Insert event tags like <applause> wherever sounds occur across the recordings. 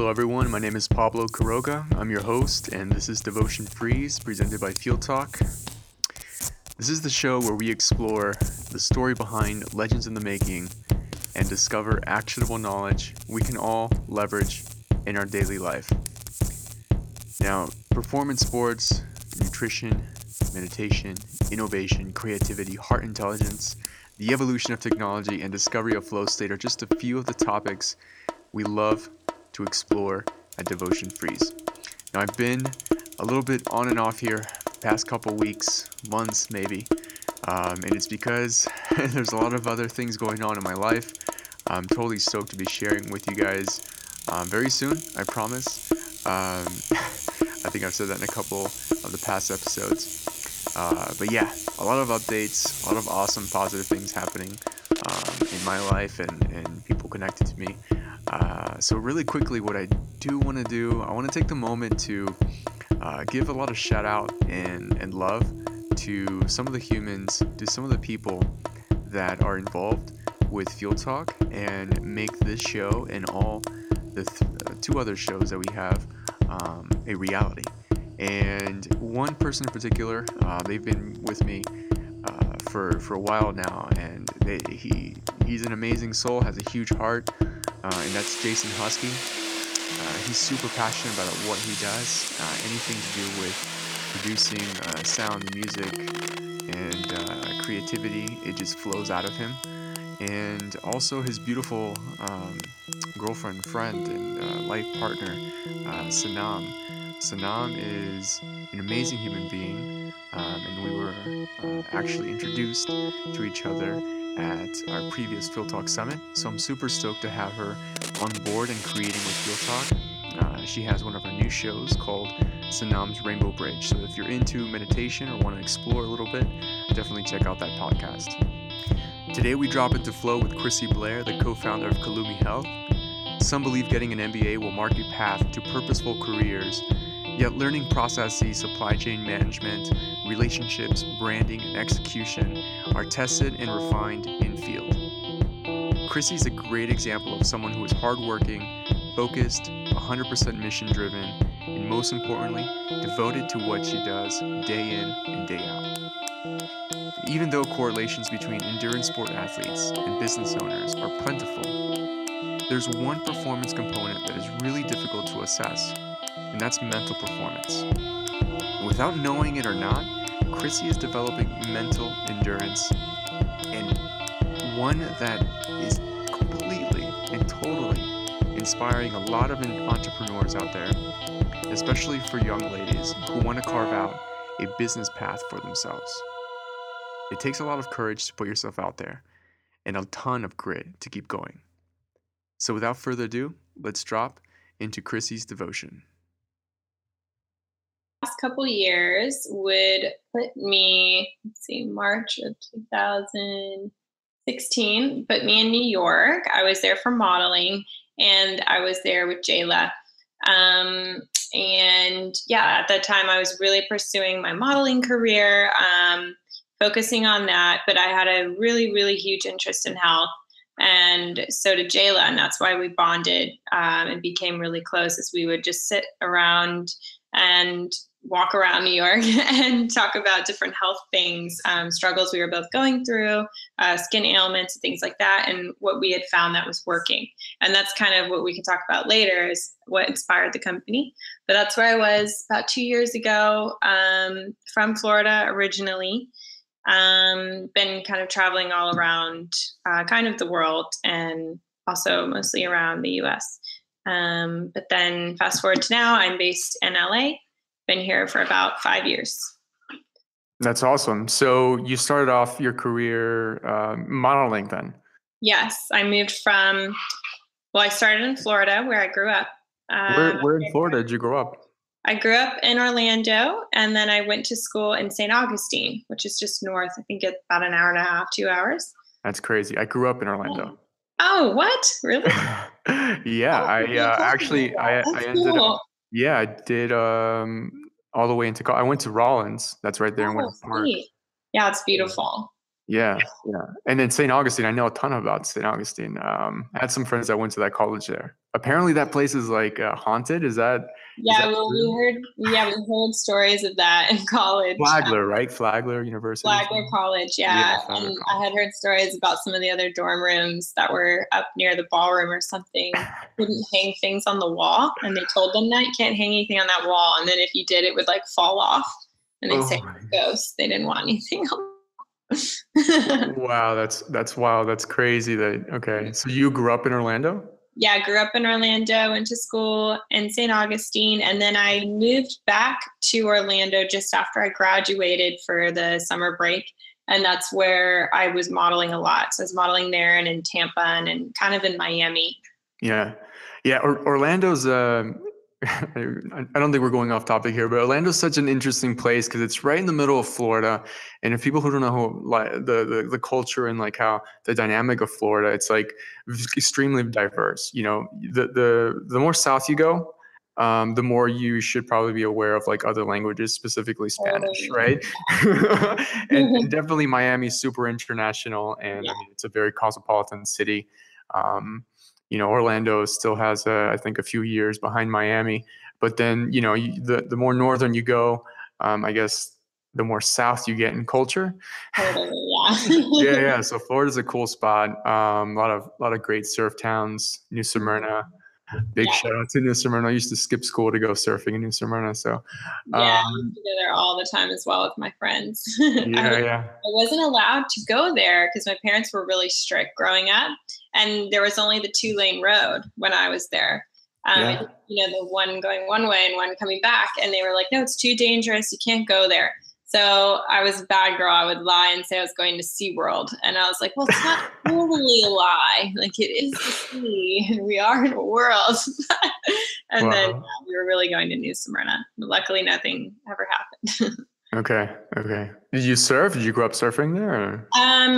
Hello, everyone. My name is Pablo Quiroga. I'm your host, and this is Devotion Freeze, presented by Field Talk. This is the show where we explore the story behind legends in the making and discover actionable knowledge we can all leverage in our daily life. Now, performance sports, nutrition, meditation, innovation, creativity, heart intelligence, the evolution of technology, and discovery of flow state are just a few of the topics we love to explore at Devotion Freeze. Now, I've been a little bit on and off here past couple weeks, months maybe, um, and it's because <laughs> there's a lot of other things going on in my life. I'm totally stoked to be sharing with you guys um, very soon, I promise. Um, <laughs> I think I've said that in a couple of the past episodes. Uh, but yeah, a lot of updates, a lot of awesome, positive things happening um, in my life and, and people connected to me. Uh, so, really quickly, what I do want to do, I want to take the moment to uh, give a lot of shout out and, and love to some of the humans, to some of the people that are involved with Fuel Talk and make this show and all the th- two other shows that we have um, a reality. And one person in particular, uh, they've been with me uh, for for a while now, and they, he he's an amazing soul, has a huge heart, uh, and that's Jason Husky. Uh, he's super passionate about what he does, uh, anything to do with producing uh, sound, music, and creativity. It just flows out of him and also his beautiful um, girlfriend, friend, and uh, life partner, uh, Sanam. Sanam is an amazing human being, um, and we were uh, actually introduced to each other at our previous Field Talk Summit. So I'm super stoked to have her on board and creating with Field Talk. Uh, she has one of our new shows called Sanam's Rainbow Bridge. So if you're into meditation or want to explore a little bit, definitely check out that podcast. Today we drop into flow with Chrissy Blair, the co-founder of Kalumi Health. Some believe getting an MBA will mark a path to purposeful careers Yet learning processes, supply chain management, relationships, branding, and execution are tested and refined in field. Chrissy is a great example of someone who is hardworking, focused, 100% mission driven, and most importantly, devoted to what she does day in and day out. Even though correlations between endurance sport athletes and business owners are plentiful, there's one performance component that is really difficult to assess and that's mental performance. Without knowing it or not, Chrissy is developing mental endurance and one that is completely and totally inspiring a lot of entrepreneurs out there, especially for young ladies who want to carve out a business path for themselves. It takes a lot of courage to put yourself out there and a ton of grit to keep going. So, without further ado, let's drop into Chrissy's devotion last couple years would put me, let's see, March of 2016, put me in New York. I was there for modeling and I was there with Jayla. Um, and yeah, at that time I was really pursuing my modeling career, um, focusing on that. But I had a really, really huge interest in health. And so did Jayla. And that's why we bonded um, and became really close as we would just sit around and walk around New York <laughs> and talk about different health things, um, struggles we were both going through, uh, skin ailments, things like that, and what we had found that was working. And that's kind of what we can talk about later is what inspired the company. But that's where I was about two years ago um, from Florida originally. Um, been kind of traveling all around uh, kind of the world and also mostly around the US. Um, but then fast forward to now, I'm based in LA been here for about five years. That's awesome. So you started off your career uh, modeling then? Yes, I moved from. Well, I started in Florida where I grew up. Um, where, where in Florida did you grow up? I grew up in Orlando, and then I went to school in St. Augustine, which is just north. I think it's about an hour and a half, two hours. That's crazy. I grew up in Orlando. Oh, what? Really? <laughs> yeah, oh, I uh, actually I, I ended cool. up yeah, I did um, all the way into. I went to Rollins. That's right there in oh, Park. Yeah, it's beautiful. Yeah, yeah. And then St. Augustine, I know a ton about St. Augustine. Um, I had some friends that went to that college there. Apparently, that place is like uh, haunted. Is that? Yeah, well, we heard. Yeah, we heard stories of that in <laughs> college. Flagler, right? Flagler University. Flagler College, yeah. yeah Flagler and College. I had heard stories about some of the other dorm rooms that were up near the ballroom or something. <laughs> Couldn't hang things on the wall, and they told them that you can't hang anything on that wall, and then if you did, it would like fall off, and they'd oh say ghosts. They didn't want anything <laughs> on <laughs> wow, that's that's wow, That's crazy. That okay. So you grew up in Orlando? Yeah, I grew up in Orlando, went to school in St. Augustine, and then I moved back to Orlando just after I graduated for the summer break. And that's where I was modeling a lot. So I was modeling there and in Tampa and, and kind of in Miami. Yeah. Yeah. Or, Orlando's, uh, <laughs> I don't think we're going off topic here, but Orlando's such an interesting place because it's right in the middle of Florida. And if people who don't know how, like the, the the culture and like how the dynamic of Florida, it's like extremely diverse. You know, the the the more south you go, um, the more you should probably be aware of like other languages, specifically Spanish, right? <laughs> and, and, <laughs> definitely Miami's super international, and yeah. I mean, it's a very cosmopolitan city. Um, you know, Orlando still has, a, I think, a few years behind Miami. But then, you know, you, the the more northern you go, um, I guess the more south you get in culture. Totally, <laughs> yeah. yeah, yeah. So Florida's a cool spot. Um, a lot of a lot of great surf towns. New Smyrna, Big yeah. shout out to New Smyrna. I used to skip school to go surfing in New Smyrna. So yeah, um, I go there all the time as well with my friends. <laughs> yeah, I, yeah. I wasn't allowed to go there because my parents were really strict growing up, and there was only the two lane road when I was there. Um, yeah. you know, the one going one way and one coming back, and they were like, "No, it's too dangerous. You can't go there." So I was a bad girl. I would lie and say I was going to SeaWorld. And I was like, well, it's not <laughs> totally a lie. Like it is the sea and <laughs> we are in a world. <laughs> and wow. then we were really going to New Smyrna. But luckily nothing ever happened. okay. Okay. Did you surf? Did you grow up surfing there? Um,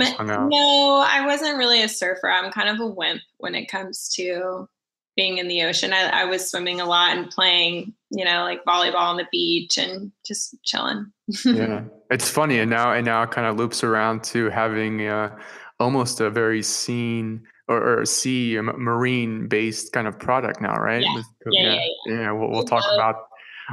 no, I wasn't really a surfer. I'm kind of a wimp when it comes to being in the ocean. I, I was swimming a lot and playing, you know, like volleyball on the beach and just chilling. <laughs> yeah, it's funny, and now and now it kind of loops around to having uh, almost a very scene or, or sea marine based kind of product now, right? Yeah, yeah, yeah, yeah, yeah. We'll, we'll talk about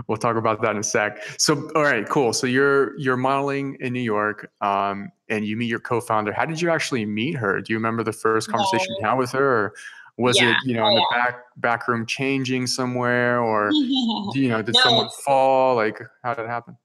we'll talk about that in a sec. So, all right, cool. So you're you're modeling in New York, um, and you meet your co-founder. How did you actually meet her? Do you remember the first conversation no. you had with her? Or was yeah. it you know oh, in the yeah. back back room changing somewhere, or <laughs> you know did no. someone fall? Like how did it happen?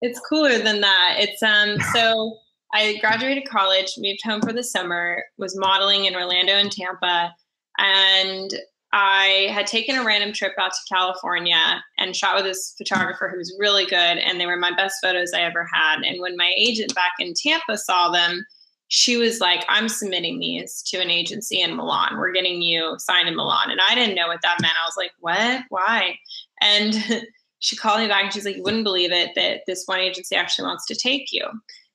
It's cooler than that. It's um <laughs> so I graduated college, moved home for the summer, was modeling in Orlando and Tampa, and I had taken a random trip out to California and shot with this photographer who was really good, and they were my best photos I ever had. And when my agent back in Tampa saw them, she was like, I'm submitting these to an agency in Milan. We're getting you signed in Milan. And I didn't know what that meant. I was like, what? Why? And <laughs> she called me back and she's like, you wouldn't believe it that this one agency actually wants to take you.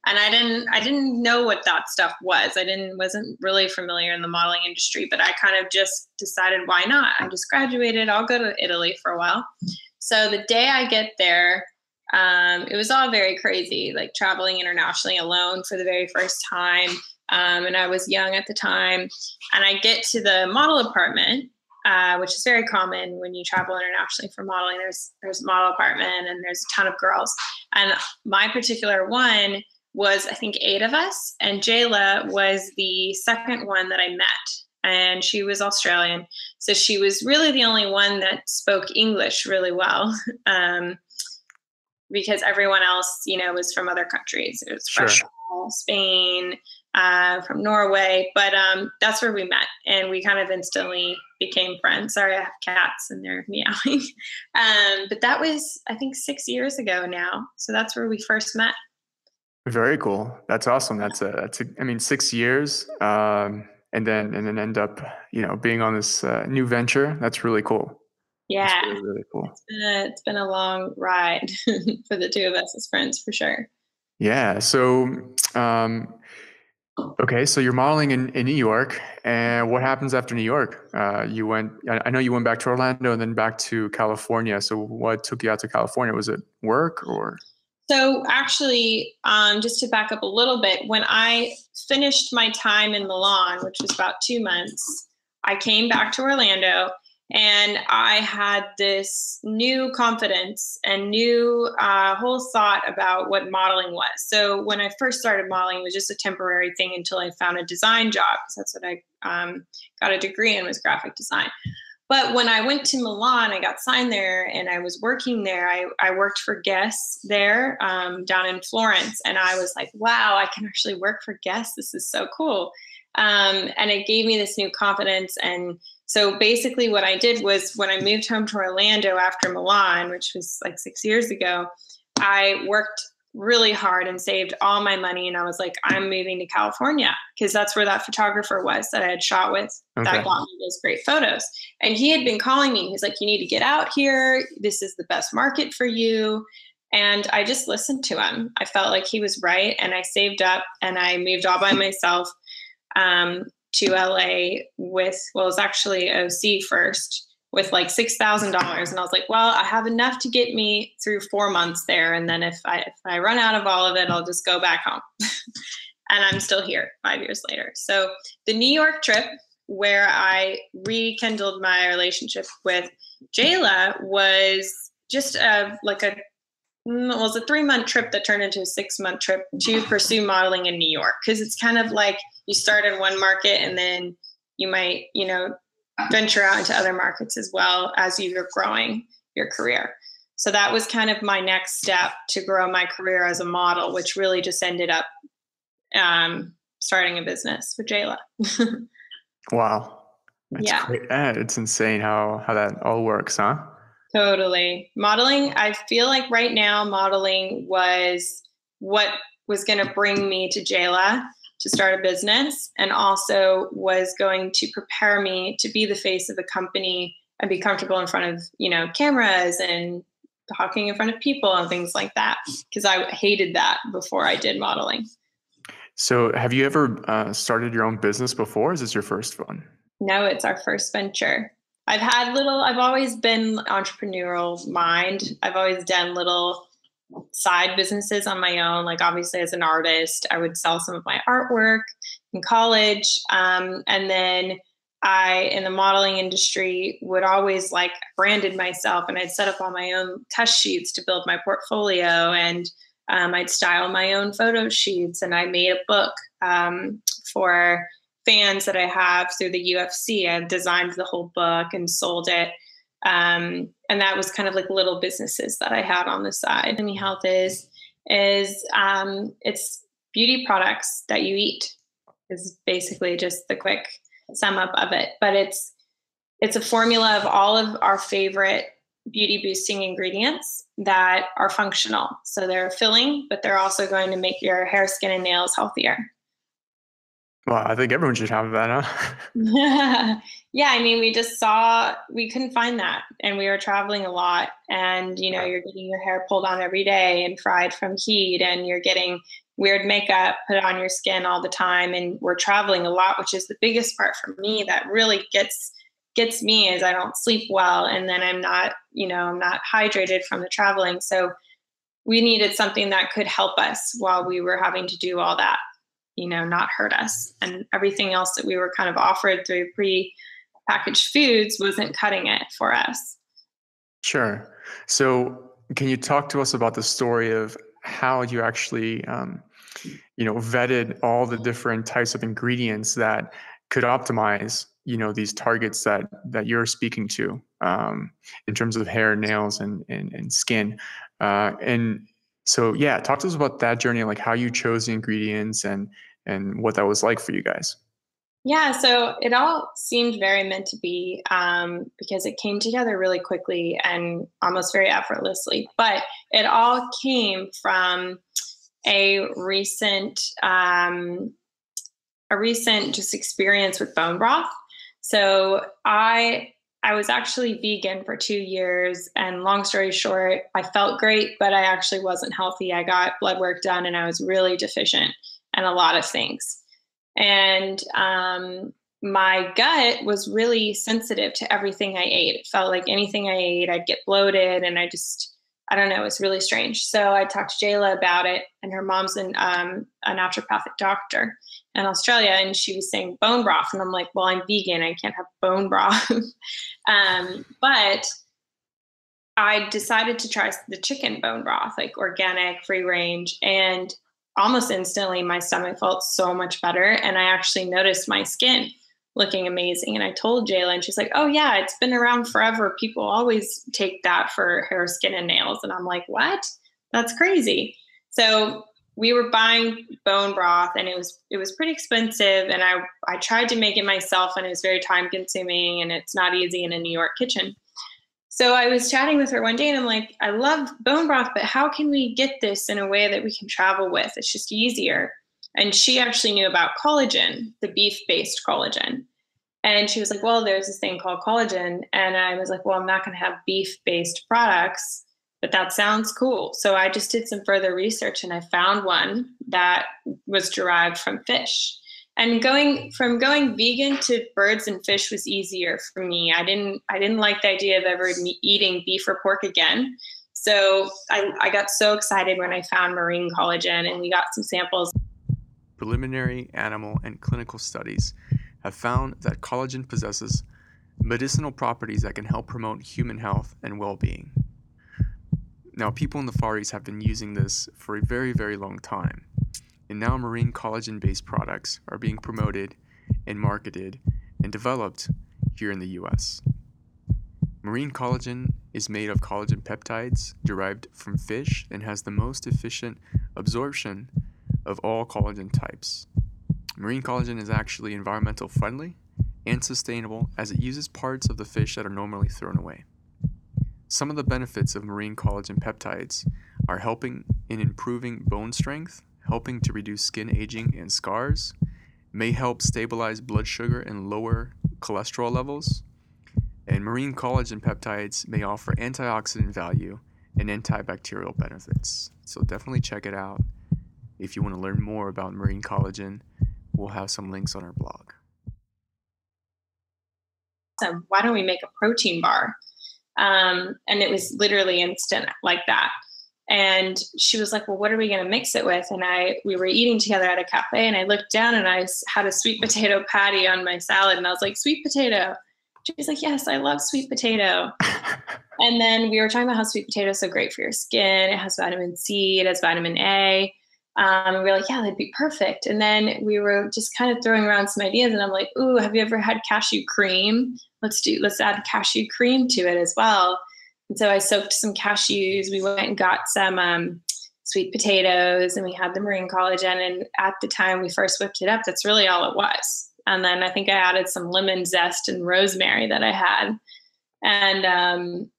And I didn't I didn't know what that stuff was. I didn't wasn't really familiar in the modeling industry, but I kind of just decided why not? I just graduated, I'll go to Italy for a while. So the day I get there, um, it was all very crazy, like traveling internationally alone for the very first time. Um, and I was young at the time. And I get to the model apartment, uh, which is very common when you travel internationally for modeling. There's there's a model apartment and there's a ton of girls. And my particular one was I think eight of us, and Jayla was the second one that I met. And she was Australian, so she was really the only one that spoke English really well. <laughs> Um, because everyone else, you know, was from other countries. It was sure. Russia, Spain, uh, from Norway. But um, that's where we met, and we kind of instantly became friends. Sorry, I have cats and they're <laughs> meowing. um, but that was, I think, six years ago now. So that's where we first met. Very cool. That's awesome. That's a, that's a I mean, six years, um, and then and then end up, you know, being on this uh, new venture. That's really cool. Yeah, really, really, cool. It's been, a, it's been a long ride <laughs> for the two of us as friends, for sure. Yeah. So, um, okay, so you're modeling in, in New York, and what happens after New York? Uh, you went. I know you went back to Orlando and then back to California. So, what took you out to California? Was it work or? So, actually, um, just to back up a little bit, when I finished my time in Milan, which was about two months, I came back to Orlando and I had this new confidence and new uh, whole thought about what modeling was. So when I first started modeling, it was just a temporary thing until I found a design job because that's what I um, got a degree in was graphic design. But when I went to Milan, I got signed there and I was working there. I, I worked for Guess there um, down in Florence. And I was like, wow, I can actually work for Guess. This is so cool. Um, and it gave me this new confidence and so basically, what I did was when I moved home to Orlando after Milan, which was like six years ago, I worked really hard and saved all my money. And I was like, I'm moving to California because that's where that photographer was that I had shot with okay. that got me those great photos. And he had been calling me. He's like, You need to get out here. This is the best market for you. And I just listened to him. I felt like he was right. And I saved up and I moved all by myself. Um, to LA with, well, it was actually OC first with like $6,000. And I was like, well, I have enough to get me through four months there. And then if I, if I run out of all of it, I'll just go back home. <laughs> and I'm still here five years later. So the New York trip where I rekindled my relationship with Jayla was just a, like a well, it was a three month trip that turned into a six month trip to pursue modeling in New York because it's kind of like you start in one market and then you might, you know, venture out into other markets as well as you're growing your career. So that was kind of my next step to grow my career as a model, which really just ended up um, starting a business with Jayla. <laughs> wow. That's yeah. Great. It's insane how, how that all works, huh? Totally. Modeling, I feel like right now, modeling was what was going to bring me to Jayla to start a business and also was going to prepare me to be the face of the company and be comfortable in front of you know cameras and talking in front of people and things like that because i hated that before i did modeling. So have you ever uh, started your own business before? Is this your first one? No it's our first venture i've had little i've always been entrepreneurial mind i've always done little side businesses on my own. Like, obviously, as an artist, I would sell some of my artwork in college. Um, and then I, in the modeling industry, would always like branded myself and I'd set up all my own test sheets to build my portfolio. And um, I'd style my own photo sheets. And I made a book um, for fans that I have through the UFC. I designed the whole book and sold it. Um, and that was kind of like little businesses that I had on the side. Emi Health is is um, it's beauty products that you eat is basically just the quick sum up of it. But it's it's a formula of all of our favorite beauty boosting ingredients that are functional. So they're filling, but they're also going to make your hair, skin, and nails healthier. Well, I think everyone should have that, huh? <laughs> <laughs> yeah, I mean, we just saw we couldn't find that, and we were traveling a lot, and you know, you're getting your hair pulled on every day and fried from heat, and you're getting weird makeup put on your skin all the time, and we're traveling a lot, which is the biggest part for me that really gets gets me is I don't sleep well, and then I'm not, you know, I'm not hydrated from the traveling, so we needed something that could help us while we were having to do all that you know, not hurt us. And everything else that we were kind of offered through pre packaged foods wasn't cutting it for us. Sure. So, can you talk to us about the story of how you actually, um, you know, vetted all the different types of ingredients that could optimize, you know, these targets that that you're speaking to um, in terms of hair, nails, and and, and skin, uh, and so yeah, talk to us about that journey, like how you chose the ingredients and and what that was like for you guys. Yeah, so it all seemed very meant to be um, because it came together really quickly and almost very effortlessly. But it all came from a recent um, a recent just experience with bone broth. So I I was actually vegan for two years, and long story short, I felt great, but I actually wasn't healthy. I got blood work done, and I was really deficient and a lot of things. And um, my gut was really sensitive to everything I ate. It felt like anything I ate, I'd get bloated and I just I don't know, it's really strange. So I talked to Jayla about it, and her mom's an, um, a naturopathic doctor in Australia, and she was saying bone broth, and I'm like, well, I'm vegan, I can't have bone broth. <laughs> um, but I decided to try the chicken bone broth, like organic, free range, and almost instantly my stomach felt so much better, and I actually noticed my skin looking amazing. And I told Jayla, and she's like, "Oh yeah, it's been around forever. People always take that for hair, skin, and nails." And I'm like, "What? That's crazy." So we were buying bone broth, and it was it was pretty expensive. And I I tried to make it myself, and it was very time consuming, and it's not easy in a New York kitchen. So I was chatting with her one day, and I'm like, "I love bone broth, but how can we get this in a way that we can travel with? It's just easier." And she actually knew about collagen, the beef based collagen. And she was like, Well, there's this thing called collagen. And I was like, Well, I'm not going to have beef based products, but that sounds cool. So I just did some further research and I found one that was derived from fish. And going from going vegan to birds and fish was easier for me. I didn't I didn't like the idea of ever eating beef or pork again. So I, I got so excited when I found marine collagen and we got some samples preliminary animal and clinical studies have found that collagen possesses medicinal properties that can help promote human health and well being. Now, people in the Far East have been using this for a very, very long time, and now marine collagen based products are being promoted and marketed and developed here in the US. Marine collagen is made of collagen peptides derived from fish and has the most efficient absorption of all collagen types. Marine collagen is actually environmental friendly and sustainable as it uses parts of the fish that are normally thrown away. Some of the benefits of marine collagen peptides are helping in improving bone strength, helping to reduce skin aging and scars, may help stabilize blood sugar and lower cholesterol levels, and marine collagen peptides may offer antioxidant value and antibacterial benefits. So definitely check it out. If you want to learn more about marine collagen, we'll have some links on our blog. So why don't we make a protein bar? Um, and it was literally instant like that. And she was like, "Well, what are we going to mix it with?" And I, we were eating together at a cafe, and I looked down and I had a sweet potato patty on my salad, and I was like, "Sweet potato." She's like, "Yes, I love sweet potato." <laughs> and then we were talking about how sweet potato is so great for your skin. It has vitamin C, it has vitamin A. Um, and we were like, yeah, that'd be perfect. And then we were just kind of throwing around some ideas, and I'm like, ooh, have you ever had cashew cream? Let's do, let's add cashew cream to it as well. And so I soaked some cashews. We went and got some um, sweet potatoes, and we had the marine collagen. And at the time we first whipped it up, that's really all it was. And then I think I added some lemon zest and rosemary that I had, and um,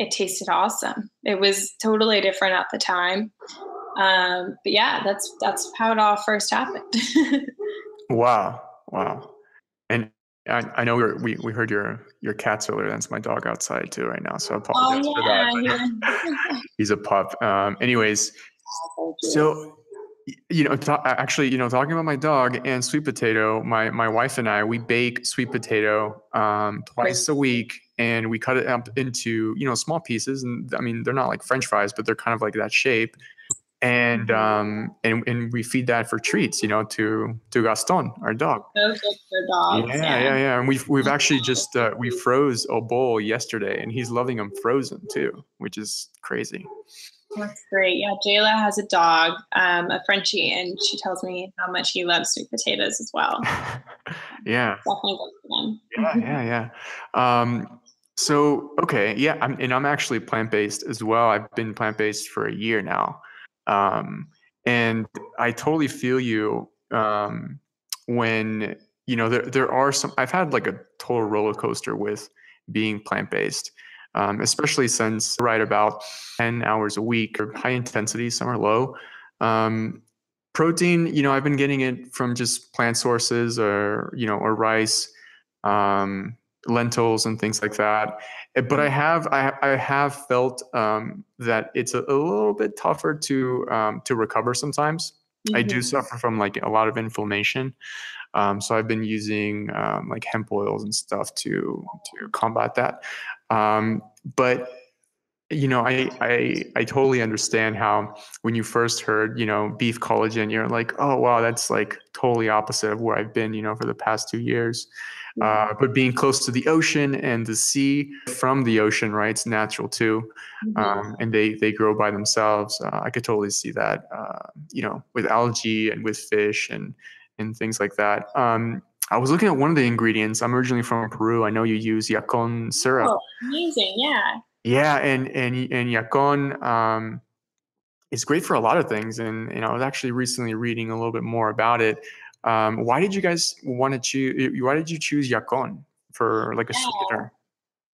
it tasted awesome. It was totally different at the time. Um, but yeah, that's that's how it all first happened. <laughs> wow, wow, I, I know we, we we heard your your cats earlier. That's my dog outside too right now, so I apologize oh, yeah, for that. Yeah. <laughs> he's a pup. Um, anyways, so you know, th- actually, you know, talking about my dog and sweet potato, my my wife and I, we bake sweet potato um, twice a week, and we cut it up into you know small pieces. And I mean, they're not like French fries, but they're kind of like that shape and um and, and we feed that for treats you know to to gaston our dog. So good for dogs yeah, yeah. yeah yeah and we've we've actually just uh, we froze a bowl yesterday and he's loving them frozen too which is crazy. That's great yeah jayla has a dog um a frenchie and she tells me how much he loves sweet potatoes as well. <laughs> Yeah. Definitely yeah yeah yeah. Um so okay yeah I'm, and i'm actually plant-based as well. I've been plant-based for a year now um, and I totally feel you um, when you know there there are some. I've had like a total roller coaster with being plant based. Um, especially since write about 10 hours a week or high intensity, some are low. Um, protein, you know, I've been getting it from just plant sources or, you know, or rice, um, lentils and things like that. Eh, but I have I, I have felt um, that it's a, a, little bit tougher to um, to recover sometimes. Mm-hmm. I do mm-hmm. suffer from like a lot of inflammation, um, so I've been using um, like hemp oils and stuff to to combat that. Um, but you know, I, I I totally understand how when you first heard, you know, beef collagen, you're like, oh wow, that's like totally opposite of where I've been, you know, for the past two years. Uh, but being close to the ocean and the sea from the ocean, right? It's natural too, mm-hmm. um, and they they grow by themselves. Uh, I could totally see that, uh, you know, with algae and with fish and and things like that. Um, I was looking at one of the ingredients. I'm originally from Peru. I know you use yacon syrup. Oh, amazing! Yeah. Yeah, and and and yacon um, is great for a lot of things. And you know, I was actually recently reading a little bit more about it. Um, why did you guys want to choose? Why did you choose yacon for like a yeah. sweetener?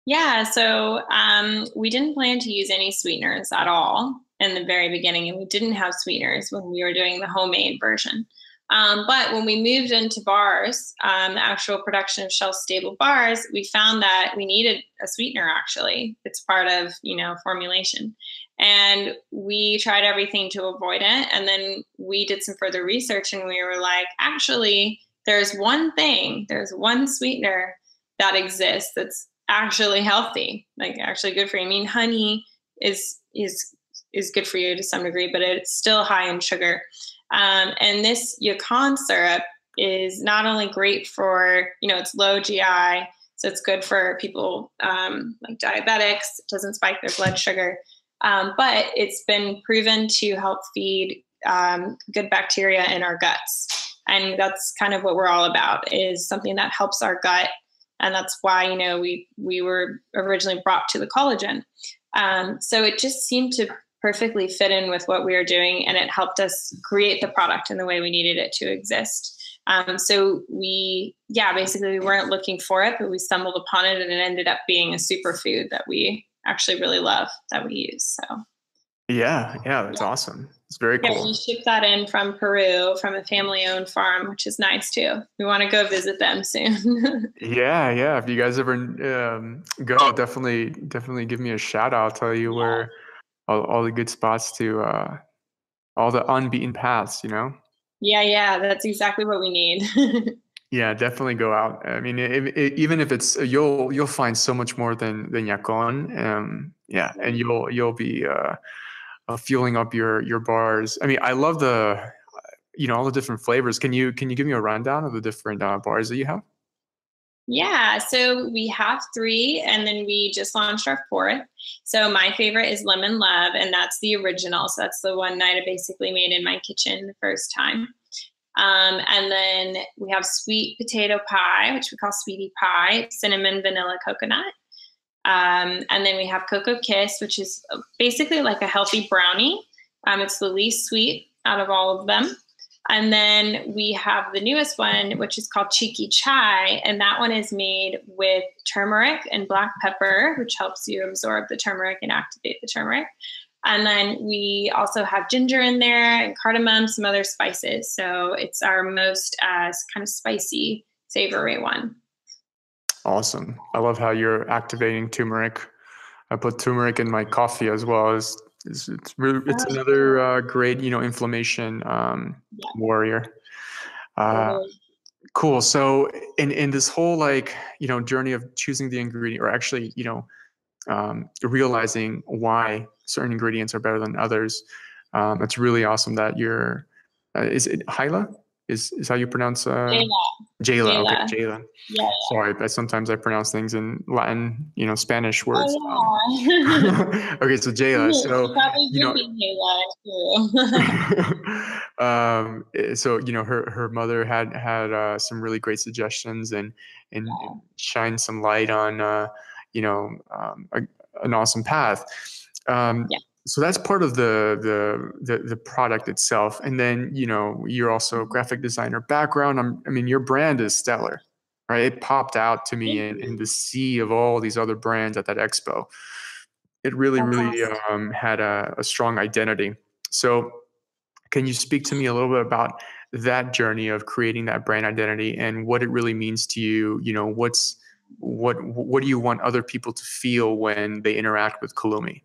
Yeah, so um, we didn't plan to use any sweeteners at all in the very beginning, and we didn't have sweeteners when we were doing the homemade version. Um, but when we moved into bars, um, actual production of shelf stable bars, we found that we needed a sweetener actually. It's part of, you know, formulation. And we tried everything to avoid it. And then we did some further research and we were like, actually, there's one thing, there's one sweetener that exists that's actually healthy, like actually good for you. I mean, honey is is is good for you to some degree, but it's still high in sugar. Um, and this yacon syrup is not only great for, you know, it's low GI, so it's good for people um, like diabetics, it doesn't spike their blood sugar, um, but it's been proven to help feed um, good bacteria in our guts. And that's kind of what we're all about is something that helps our gut. And that's why, you know, we, we were originally brought to the collagen. Um, so it just seemed to perfectly fit in with what we were doing and it helped us create the product in the way we needed it to exist. Um, so we, yeah, basically we weren't looking for it, but we stumbled upon it and it ended up being a superfood that we actually really love that we use. So yeah, yeah, that's yeah. awesome. It's very cool. Yeah, we ship that in from Peru from a family owned farm, which is nice too. We want to go visit them soon. <laughs> yeah, yeah. If you guys ever um, go, definitely, definitely give me a shout out. I'll tell you yeah. where all, all the good spots to uh, all the unbeaten paths, you know? Yeah, yeah, that's exactly what we need. <laughs> yeah, definitely go out. I mean, it, it, even if it's you'll you'll find so much more than than yacon. Um, yeah, and you'll you'll be uh, uh, fueling up your your bars. I mean, I love the you know all the different flavors. Can you can you give me a rundown of the different uh, bars that you have? Yeah, so we have three, and then we just launched our fourth. So my favorite is Lemon Love, and that's the original. So that's the one night I basically made in my kitchen the first time. Um, and then we have sweet potato pie, which we call sweetie pie, cinnamon, vanilla, coconut. Um, and then we have Cocoa Kiss, which is basically like a healthy brownie. Um, it's the least sweet out of all of them. And then we have the newest one, which is called Cheeky Chai. And that one is made with turmeric and black pepper, which helps you absorb the turmeric and activate the turmeric. And then we also have ginger in there and cardamom, some other spices. So it's our most uh, kind of spicy, savory one. Awesome. I love how you're activating turmeric. I put turmeric in my coffee as well as it's it's, it's oh, another uh, great you know inflammation um, yeah. warrior. Uh, cool. So in in this whole like you know journey of choosing the ingredient, or actually you know um, realizing why certain ingredients are better than others, um, it's really awesome that you're. Uh, is it Hyla? Is is how you pronounce uh Jayla. Jayla, okay, Jayla. Yeah, Sorry, but sometimes I pronounce things in Latin, you know, Spanish words. Oh, yeah. <laughs> okay, so Jayla. So you know, <laughs> um, eh, so you know, her her mother had had uh, some really great suggestions and and, yeah. and shine some light on uh, you know um, a, an awesome path. Um, yeah so that's part of the, the, the the product itself. And then you know you're also a mm-hmm. graphic designer background. I'm, i mean your brand is stellar right? It popped out to me in, in the sea of all these other brands at that expo. It really really um, had a, a strong identity. So can you speak to me a little bit about that journey of creating that brand identity and what it really means to you? You know what's what what do you want other people to feel when they interact with Kalumi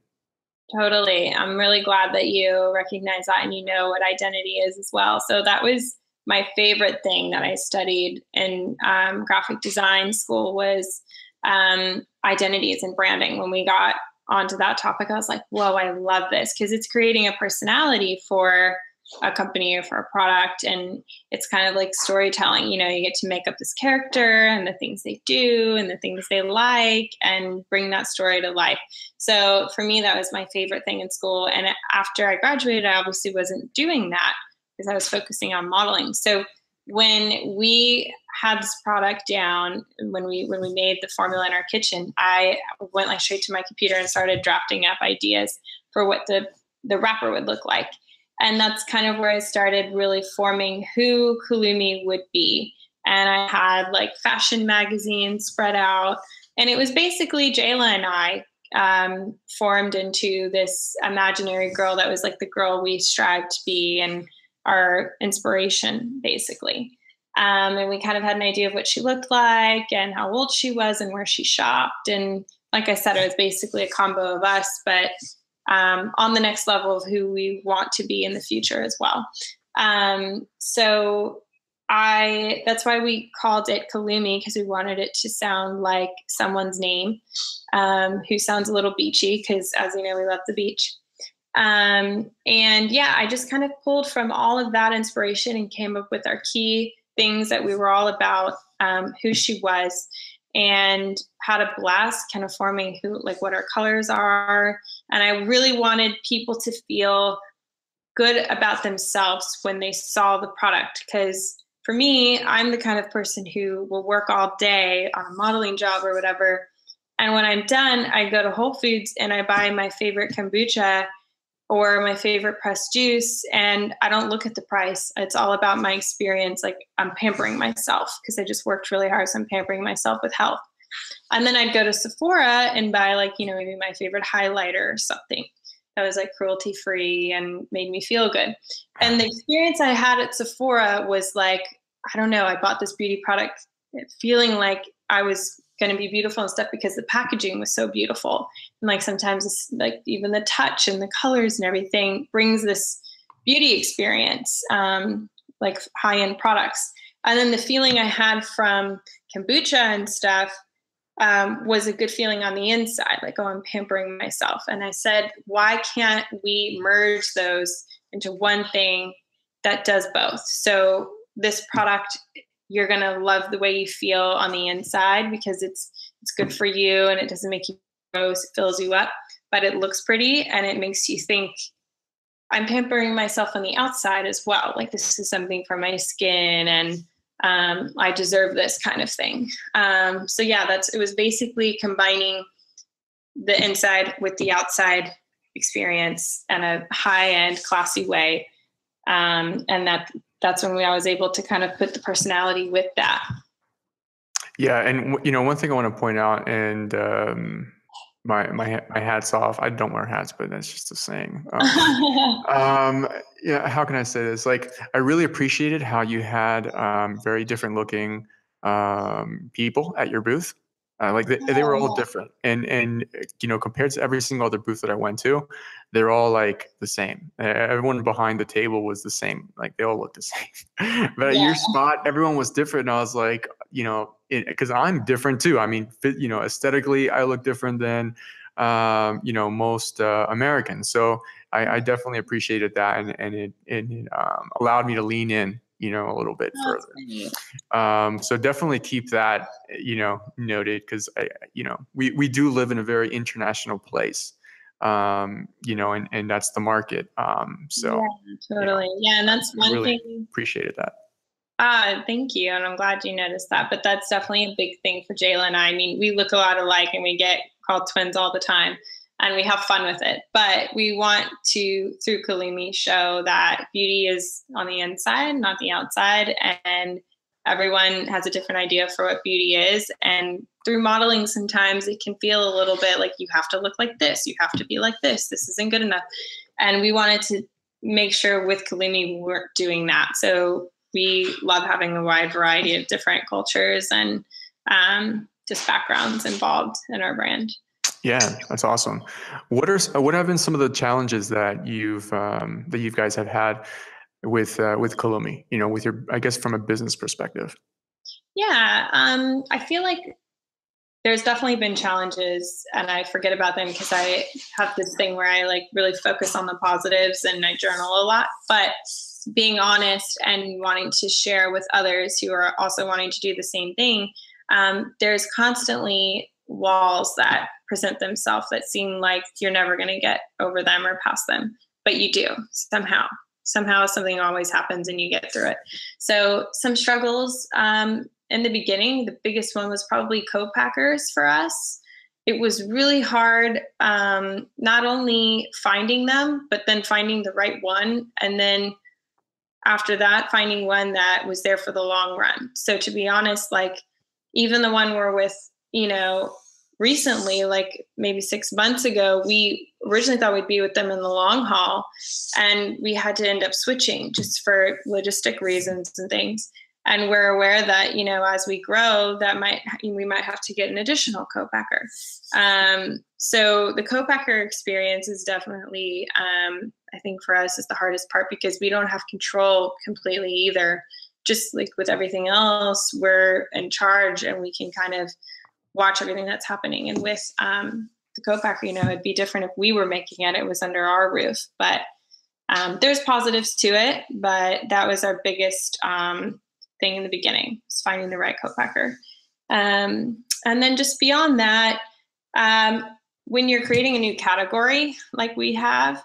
Totally. I'm really glad that you recognize that and you know what identity is as well. So that was my favorite thing that I studied in um, graphic design school was um, identities and branding. When we got onto that topic, I was like, whoa, I love this because it's creating a personality for a company or for a product. And it's kind of like storytelling. You know, you get to make up this character and the things they do and the things they like and bring that story to life. So for me, that was my favorite thing in school. And after I graduated, I obviously wasn't doing that because I was focusing on modeling. So when we had this product down when we when we made the formula in our kitchen i went like straight to my computer and started drafting up ideas for what the the wrapper would look like and that's kind of where i started really forming who kalumi would be and i had like fashion magazines spread out and it was basically jayla and i um, formed into this imaginary girl that was like the girl we strived to be and our inspiration, basically. Um, and we kind of had an idea of what she looked like and how old she was and where she shopped. And like I said, it was basically a combo of us, but um, on the next level of who we want to be in the future as well. Um, so I that's why we called it Kalumi because we wanted it to sound like someone's name, um, who sounds a little beachy because as you know we love the beach. Um, and yeah, I just kind of pulled from all of that inspiration and came up with our key things that we were all about, um, who she was, and had a blast kind of forming who, like, what our colors are. And I really wanted people to feel good about themselves when they saw the product because for me, I'm the kind of person who will work all day on a modeling job or whatever. And when I'm done, I go to Whole Foods and I buy my favorite kombucha or my favorite pressed juice and i don't look at the price it's all about my experience like i'm pampering myself because i just worked really hard so i'm pampering myself with health and then i'd go to sephora and buy like you know maybe my favorite highlighter or something that was like cruelty free and made me feel good. And the experience i had at sephora was like i don't know i bought this beauty product feeling like i was going to be beautiful and stuff because the packaging was so beautiful. And like sometimes it's like even the touch and the colors and everything brings this beauty experience um, like high-end products. And then the feeling i had from kombucha and stuff um, was a good feeling on the inside like oh i'm pampering myself. And i said why can't we merge those into one thing that does both? So this product you're going to love the way you feel on the inside because it's it's good for you and it doesn't make you gross it fills you up but it looks pretty and it makes you think i'm pampering myself on the outside as well. Like this is something for my skin and um, i deserve this kind of thing um, so yeah that's it was basically combining the inside with the outside experience in a high end classy way um, and that that's when we, I was able to kind of put the personality with that. Yeah, and you know, one thing I want to point out, and um, my my my hats off. I don't wear hats, but that's just a saying. <laughs> Um, um, yeah, how can I say this? Like, I really appreciated how you had um, very different looking um, people at your booth. Uh, like they, they were all different, and and you know compared to every single other booth that I went to, they're all like the same. Everyone behind the table was the same. Like they all looked the <laughs> same. but at yeah. your spot, everyone was different. And I was like, you know, because I'm different too. I mean, you know, aesthetically, I look different than um, you know most uh, Americans. So I, I, definitely appreciated that, and and it, it um, allowed me to lean in you know, a little bit further. Um, so definitely keep that, you know, noted because I, you know, we, we do live in a very international place, um, you know, and, and that's the market. Um, so yeah, totally. You know, yeah. And that's one really thing. Appreciated that. Ah, thank you. And I'm glad you noticed that. But that's definitely a big thing for Jayla and I. I mean, we look a lot alike and we get called twins all the time and we have fun with it. But we want to, through Kalumi, show that beauty is on the inside, not the outside. And everyone has a different idea for what beauty is. And through modeling, sometimes it can feel a little bit like you have to look like this, you have to be like this, this isn't good enough. And we wanted to make sure with Kalumi we weren't doing that. So we love having a wide variety of different cultures and um, just backgrounds involved in our brand. Yeah, that's awesome. What are what have been some of the challenges that you've um, that you guys have had with uh, with Kalumi? You know, with your I guess from a business perspective. Yeah, um, I feel like there's definitely been challenges and I forget about them because I have this thing where I like really focus on the positives and I journal a lot. But being honest and wanting to share with others who are also wanting to do the same thing, um, there's constantly walls that present themselves that seem like you're never going to get over them or past them, but you do somehow. Somehow something always happens and you get through it. So some struggles um, in the beginning, the biggest one was probably co-packers for us. It was really hard, um, not only finding them, but then finding the right one, and then after that, finding one that was there for the long run. So to be honest, like even the one we're with, you know, recently, like maybe six months ago, we originally thought we'd be with them in the long haul, and we had to end up switching just for logistic reasons and things and we're aware that you know as we grow that might we might have to get an additional co-packer um, so the co-packer experience is definitely um, i think for us is the hardest part because we don't have control completely either. Just like with everything else we're in charge and we can kind of watch everything that's happening. And with um, the co-packer you know it'd be different if we were making it it was under our roof. But um, there's positives to it but that was our biggest um, thing in the beginning, is finding the right co-packer. Um, and then just beyond that, um, when you're creating a new category like we have,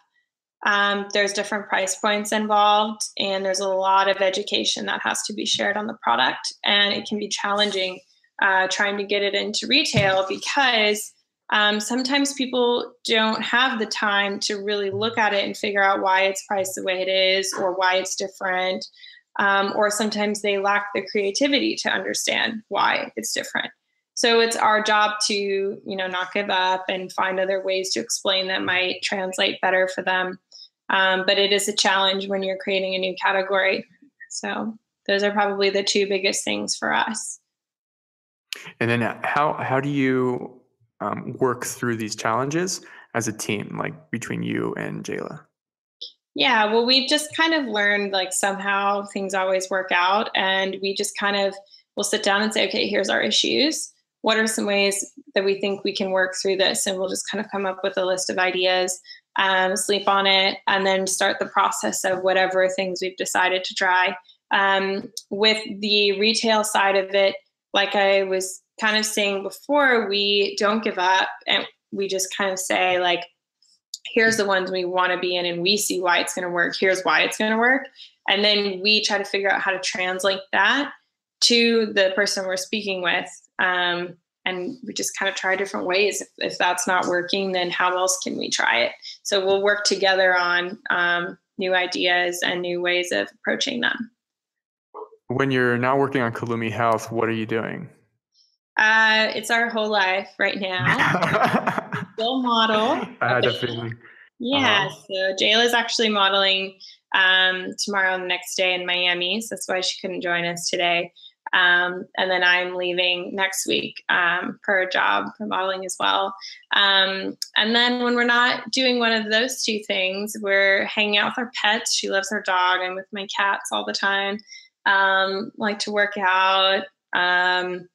um, there's different price points involved, and there's a lot of education that has to be shared on the product. And it can be challenging uh, trying to get it into retail because um, sometimes people don't have the time to really look at it and figure out why it's priced the way it is or why it's different um, or sometimes they lack the creativity to understand why it's different. So it's our job to, you know, not give up and find other ways to explain that might translate better for them. Um, but it is a challenge when you're creating a new category. So those are probably the two biggest things for us. And then how how do you um, work through these challenges as a team, like between you and Jayla? Yeah, well, we've just kind of learned like somehow things always work out, and we just kind of will sit down and say, okay, here's our issues. What are some ways that we think we can work through this? And we'll just kind of come up with a list of ideas, um, sleep on it, and then start the process of whatever things we've decided to try. Um, with the retail side of it, like I was kind of saying before, we don't give up and we just kind of say, like, here's the ones we want to be in and we see why it's going to work. Here's why it's going to work. And then we try to figure out how to translate that to the person we're speaking with um, and we just kind of try different ways. If, if, that's not working then how else can we try it so we'll work together on um, new ideas and new ways of approaching them when you're now working on Kalumi Health, what are you doing? Uh, it's our whole life right <laughs> now. Still model. I had a feeling. Yeah. Uh-huh. So Jayla's actually modeling um, tomorrow and the next day in Miami. So that's why she couldn't join us today. Um, and then I'm leaving next week um, for a job for modeling as well. Um, and then when we're not doing one of those two things, we're hanging out with our pets. She loves her dog. I'm with my cats all the time. Um, like to work out. Um,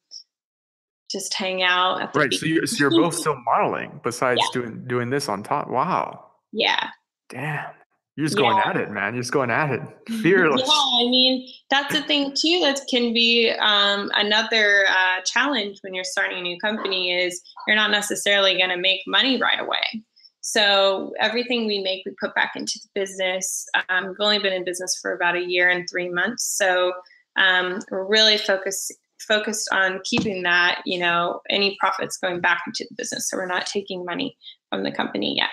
just hang out. right. So you're, so you're both still modeling besides <laughs> yeah. doing doing this on top. Wow. Yeah. Damn. You're just going yeah. at it, man. You're just going at it. <laughs> Fearless. yeah, I mean, that's the thing too that can be um, another uh, challenge when you're starting a new company is you're not necessarily going to make money right away. So everything we make, we put back into the business. Um, we've only been in business for about a year and three months, so um, we're really focused focused on keeping that, you know, any profits going back into the business. So we're not taking money from the company yet.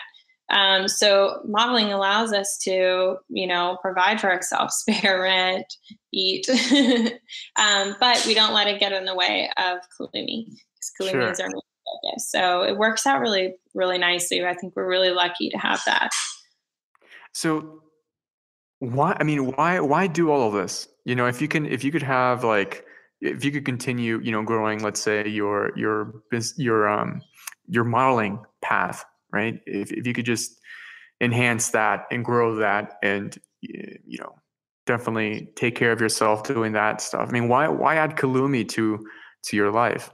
Um, so modeling allows us to, you know, provide for ourselves, <laughs> pay rent, eat, <laughs> um, but we don't let it get in the way of Kalumi because Kalumi sure. is our main focus. So it works out really, really nicely. I think we're really lucky to have that. So why? I mean, why? Why do all of this? You know, if you can, if you could have like if you could continue, you know, growing, let's say your your your um your modeling path, right? If if you could just enhance that and grow that, and you know, definitely take care of yourself doing that stuff. I mean, why why add Kalumi to to your life?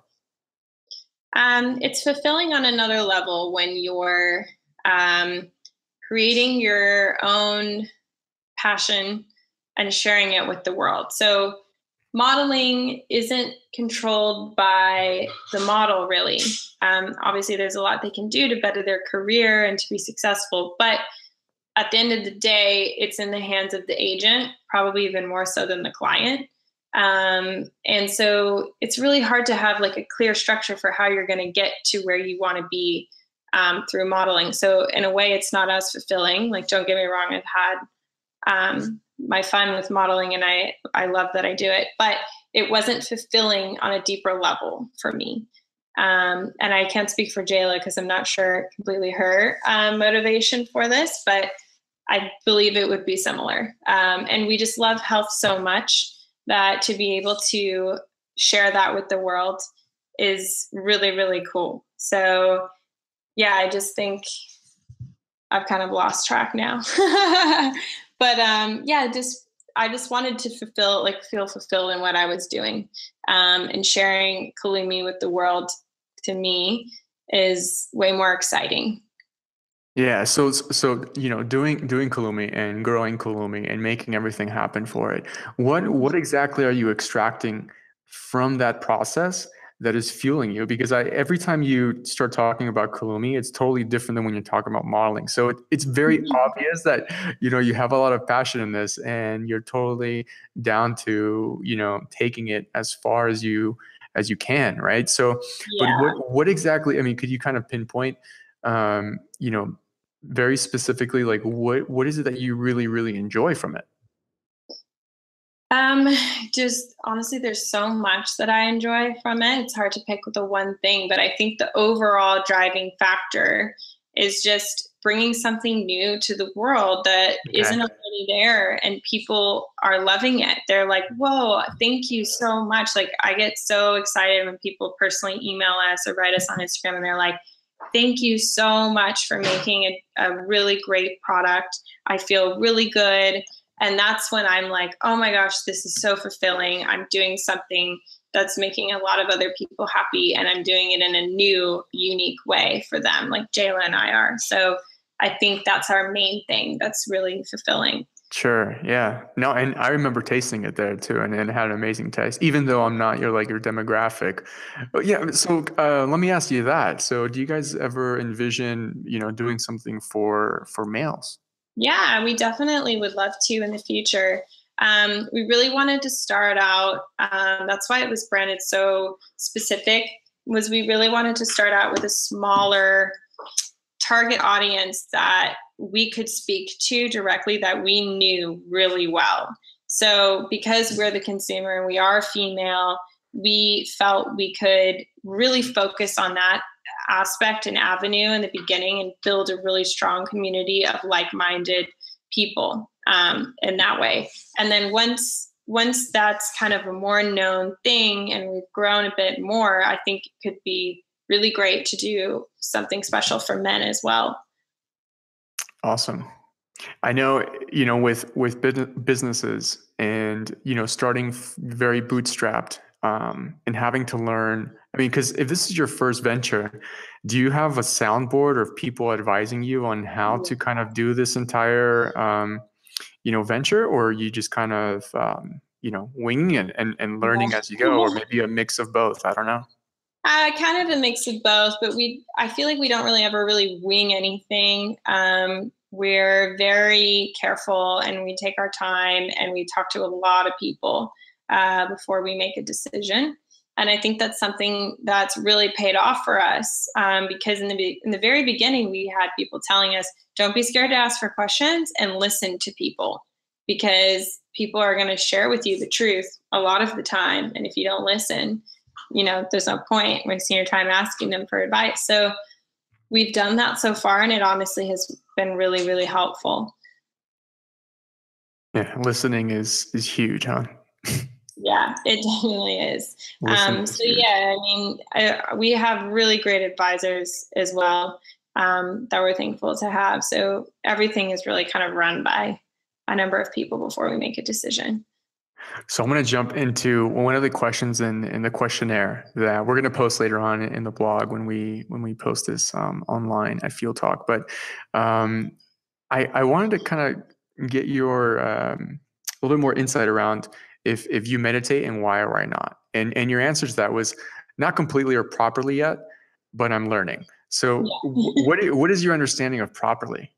Um, it's fulfilling on another level when you're um, creating your own passion and sharing it with the world. So modeling isn't controlled by the model really. Um, obviously, there's a lot they can do to better their career and to be successful, but at the end of the day, it's in the hands of the agent, probably even more so than the client. Um, and so it's really hard to have like a clear structure for how you're going to get to where you want to be um, through modeling. So in a way, it's not as fulfilling. Like, don't get me wrong, I've had um, my fun with modeling, and I I love that I do it, but it wasn't fulfilling on a deeper level for me. Um, and I can't speak for Jayla because I'm not sure completely her um, motivation for this, but I believe it would be similar. Um, and we just love health so much that to be able to share that with the world is really, really cool. So, yeah, I just think I've kind of lost track now. <laughs> but um, yeah, just I just wanted to fulfill, like, feel fulfilled in what I was doing, um, and sharing Kalumi with the world. To me, is way more exciting. Yeah, so so you know, doing doing Kalumi and growing Kalumi and making everything happen for it. What what exactly are you extracting from that process that is fueling you because I every time you start talking about Kalumi, it's totally different than when you're talking about modeling. So it, it's very mm-hmm. obvious that you know you have a lot of passion in this and you're totally down to you know taking it as far as you as you can, right? So, yeah. but what what exactly? I mean, could you kind of pinpoint, um, you know, very specifically, like what what is it that you really really enjoy from it? Um, just honestly, there's so much that I enjoy from it. It's hard to pick the one thing, but I think the overall driving factor is just bringing something new to the world that okay. not already there and people are loving it. They're like, whoa, thank you so much. Like, I get so excited when people personally email us or write us on Instagram and they're like, thank you so much for making a, a really great product. I feel really good. And that's when I'm like, oh my gosh, this is so fulfilling. I'm doing something that's making a lot of other people happy and I'm doing it in a new, unique way for them, like Jayla and I are. So I think that's our main thing that's really fulfilling. Sure. Yeah. No, and I remember tasting it there too, and it had an amazing taste. Even though I'm not your like your demographic, but yeah. So uh, let me ask you that. So do you guys ever envision, you know, doing something for for males? Yeah, we definitely would love to in the future. Um, we really wanted to start out. Um, that's why it was branded so specific. Was we really wanted to start out with a smaller target audience that we could speak to directly that we knew really well. So because we're the consumer and we are female, we felt we could really focus on that aspect and avenue in the beginning and build a really strong community of like-minded people um, in that way. And then once once that's kind of a more known thing and we've grown a bit more, I think it could be really great to do something special for men as well. Awesome. I know, you know, with with businesses and you know, starting very bootstrapped um, and having to learn. I mean, because if this is your first venture, do you have a soundboard of people advising you on how to kind of do this entire, um, you know, venture, or you just kind of, um, you know, winging it and, and learning as you go, or maybe a mix of both? I don't know. Uh, kind of a mix of both, but we I feel like we don't really ever really wing anything. Um, we're very careful and we take our time and we talk to a lot of people uh, before we make a decision. And I think that's something that's really paid off for us um, because in the in the very beginning we had people telling us, "Don't be scared to ask for questions and listen to people." Because people are going to share with you the truth a lot of the time. And if you don't listen, you know, there's no point wasting your time asking them for advice. So we've done that so far, and it honestly has been really, really helpful. Yeah, listening is is huge, huh? <laughs> yeah, it <laughs> definitely is. Um, so yeah, I mean, I, we have really great advisors as well um, that we're thankful to have. So everything is really kind of run by a number of people before we make a decision. So I'm going to jump into one of the questions in, in the questionnaire that we're going to post later on in the blog when we when we post this um, online at Fuel Talk. But um, I, I wanted to kind of get your um, a little bit more insight around if if you meditate and why or why not. And and your answer to that was not completely or properly yet, but I'm learning. So yeah. what what is your understanding of properly?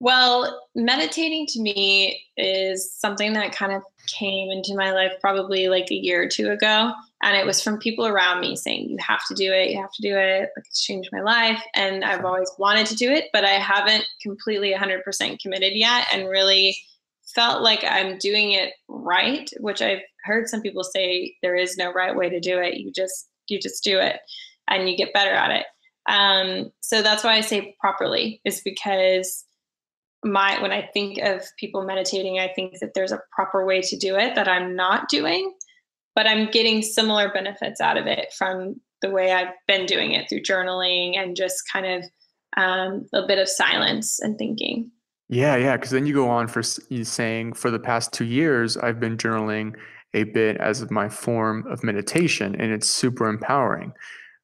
Well, meditating to me is something that kind of came into my life probably like a year or two ago. And it was from people around me saying, You have to do it, you have to do it. Like it's changed my life. And I've always wanted to do it, but I haven't completely 100% committed yet and really felt like I'm doing it right, which I've heard some people say there is no right way to do it. You just you just do it and you get better at it. Um, so that's why I say properly, is because my when I think of people meditating, I think that there's a proper way to do it that I'm not doing, but I'm getting similar benefits out of it from the way I've been doing it through journaling and just kind of um, a bit of silence and thinking. Yeah, yeah, because then you go on for saying for the past two years I've been journaling a bit as my form of meditation, and it's super empowering.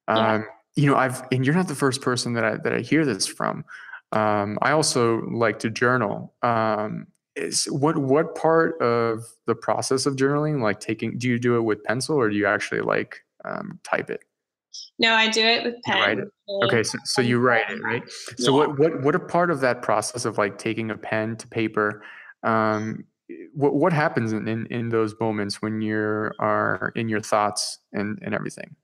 Yeah. Um, you know, I've and you're not the first person that I that I hear this from. Um, I also like to journal. Um, is what what part of the process of journaling, like taking, do you do it with pencil or do you actually like um, type it? No, I do it with pen. write it. Okay, so, so you write it, right? So yeah. what what what a part of that process of like taking a pen to paper? Um, what what happens in, in, in those moments when you are in your thoughts and and everything?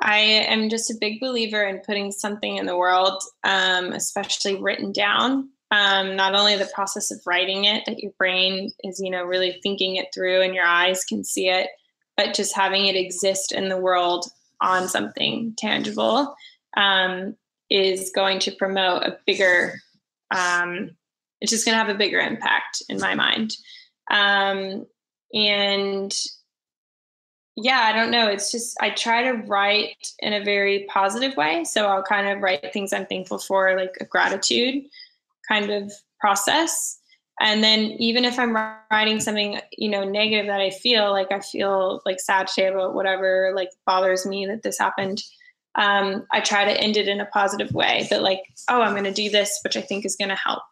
I am just a big believer in putting something in the world, um, especially written down. Um, not only the process of writing it, that your brain is, you know, really thinking it through and your eyes can see it, but just having it exist in the world on something tangible um, is going to promote a bigger, um, it's just going to have a bigger impact in my mind. Um, and yeah, I don't know. It's just I try to write in a very positive way. So I'll kind of write things I'm thankful for, like a gratitude kind of process. And then even if I'm writing something, you know, negative that I feel, like I feel like sad today about whatever like bothers me that this happened, um, I try to end it in a positive way. That like, oh, I'm going to do this, which I think is going to help.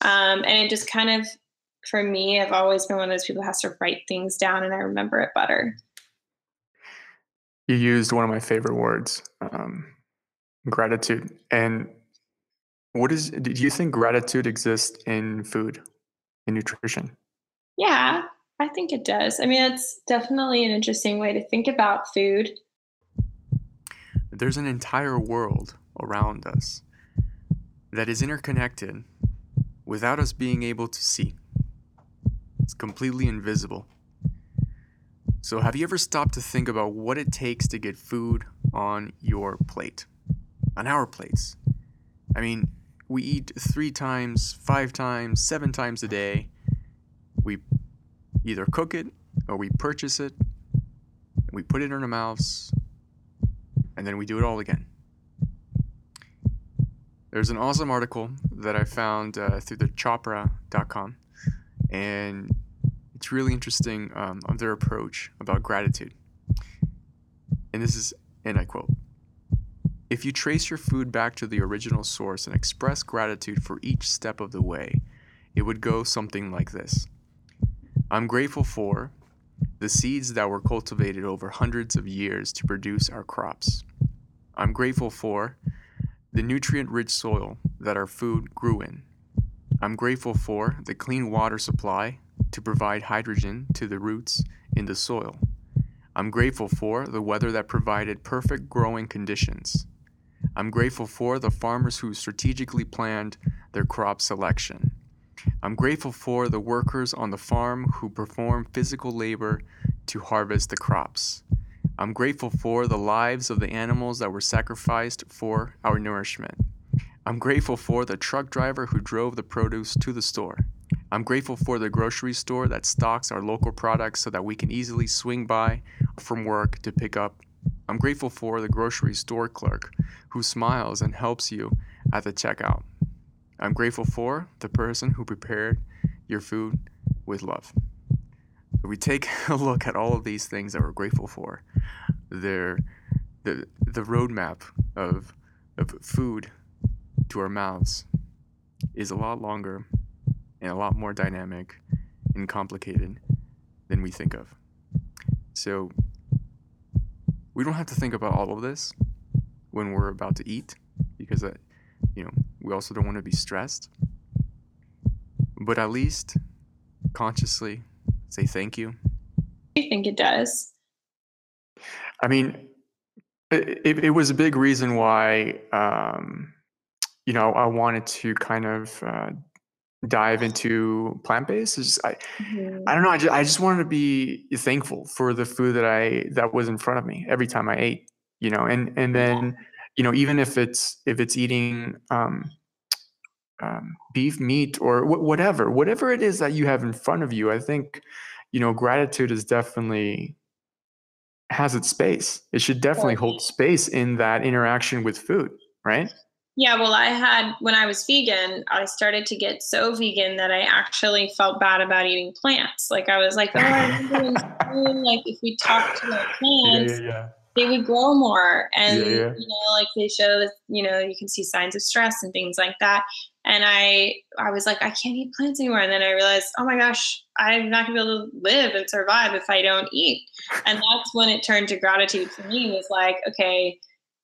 Um, and it just kind of, for me, I've always been one of those people who has to write things down, and I remember it better you used one of my favorite words, um, gratitude. And what is, do you think gratitude exists in food, in nutrition? Yeah, I think it does. I mean, it's definitely an interesting way to think about food. There's an entire world around us that is interconnected without us being able to see. It's completely invisible. So, have you ever stopped to think about what it takes to get food on your plate? On our plates? I mean, we eat three times, five times, seven times a day. We either cook it or we purchase it, we put it in our mouths, and then we do it all again. There's an awesome article that I found uh, through the chopra.com, and it's really interesting um, of their approach about gratitude. And this is, and I quote If you trace your food back to the original source and express gratitude for each step of the way, it would go something like this I'm grateful for the seeds that were cultivated over hundreds of years to produce our crops. I'm grateful for the nutrient rich soil that our food grew in. I'm grateful for the clean water supply to provide hydrogen to the roots in the soil. I'm grateful for the weather that provided perfect growing conditions. I'm grateful for the farmers who strategically planned their crop selection. I'm grateful for the workers on the farm who perform physical labor to harvest the crops. I'm grateful for the lives of the animals that were sacrificed for our nourishment. I'm grateful for the truck driver who drove the produce to the store. I'm grateful for the grocery store that stocks our local products so that we can easily swing by from work to pick up. I'm grateful for the grocery store clerk who smiles and helps you at the checkout. I'm grateful for the person who prepared your food with love. So we take <laughs> a look at all of these things that we're grateful for. They're the the roadmap of of food to our mouths is a lot longer and a lot more dynamic and complicated than we think of. So we don't have to think about all of this when we're about to eat because uh, you know we also don't want to be stressed. But at least consciously say thank you. I think it does? I mean it, it was a big reason why um, you know i wanted to kind of uh, dive into plant-based is I, mm-hmm. I don't know I just, I just wanted to be thankful for the food that i that was in front of me every time i ate you know and and then you know even if it's if it's eating um, um, beef meat or wh- whatever whatever it is that you have in front of you i think you know gratitude is definitely has its space. It should definitely hold space in that interaction with food right yeah, well, I had when I was vegan, I started to get so vegan that I actually felt bad about eating plants. Like I was like, oh, I'm <laughs> like if we talk to our plants, yeah, yeah. they would grow more, and you know, like they show that you know you can see signs of stress and things like that. And I, I was like, I can't eat plants anymore. And then I realized, oh my gosh, I'm not gonna be able to live and survive if I don't eat. And that's when it turned to gratitude for me. Was like, okay,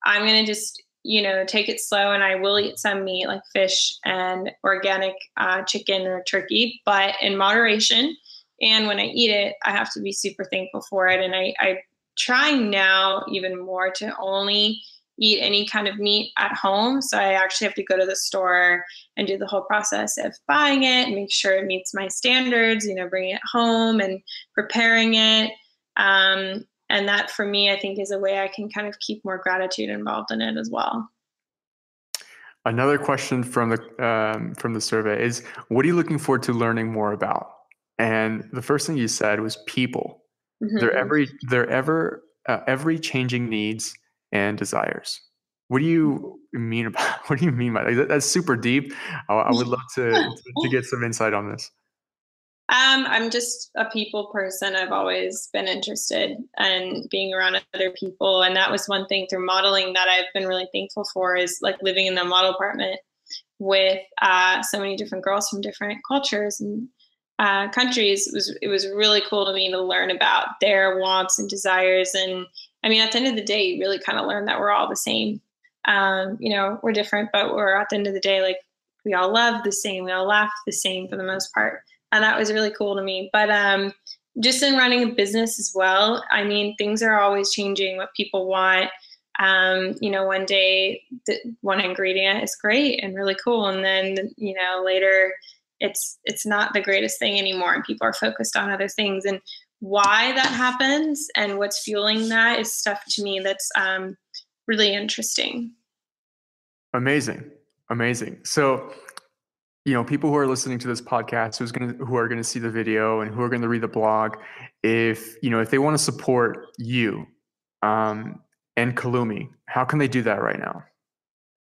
I'm gonna just you know, take it slow and I will eat some meat like fish and organic uh, chicken or turkey, but in moderation. And when I eat it, I have to be super thankful for it. And I, I try now even more to only eat any kind of meat at home. So I actually have to go to the store and do the whole process of buying it make sure it meets my standards, you know, bringing it home and preparing it. Um, and that for me i think is a way i can kind of keep more gratitude involved in it as well. Another question from the um, from the survey is what are you looking forward to learning more about? And the first thing you said was people. Mm-hmm. they're every they're ever uh, every changing needs and desires. What do you mean <laughs> about what do you mean by that that's super deep. I, I would love to, to, to get some insight on this um, I'm just a people person. I've always been interested in being around other people. And that was one thing through modeling that I've been really thankful for is like living in the model apartment with uh, so many different girls from different cultures and uh, countries. It was, it was really cool to me to learn about their wants and desires. And I mean, at the end of the day, you really kind of learn that we're all the same. Um, you know, we're different, but we're at the end of the day, like we all love the same. We all laugh the same for the most part and that was really cool to me. But um, just in running a business as well, I mean, things are always changing. What people want, um, you know, one day the, one ingredient is great and really cool, and then you know later it's it's not the greatest thing anymore, and people are focused on other things. And why that happens and what's fueling that is stuff to me that's um, really interesting. Amazing, amazing. So you know people who are listening to this podcast who's going to who are going to see the video and who are going to read the blog if you know if they want to support you um, and Kalumi how can they do that right now?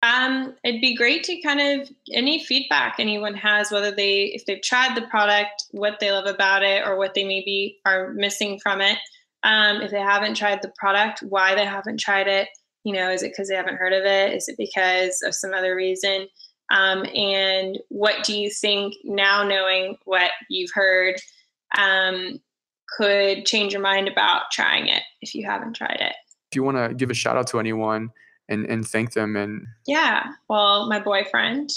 Um, it'd be great to kind of any feedback anyone has whether they if they've tried the product what they love about it or what they maybe are missing from it. Um, if they haven't tried the product why they haven't tried it. You know is it because they haven't heard of it? Is it because of some other reason um, and what do you think now, knowing what you've heard, um, could change your mind about trying it if you haven't tried it? If you want to give a shout out to anyone and, and thank them and yeah, well, my boyfriend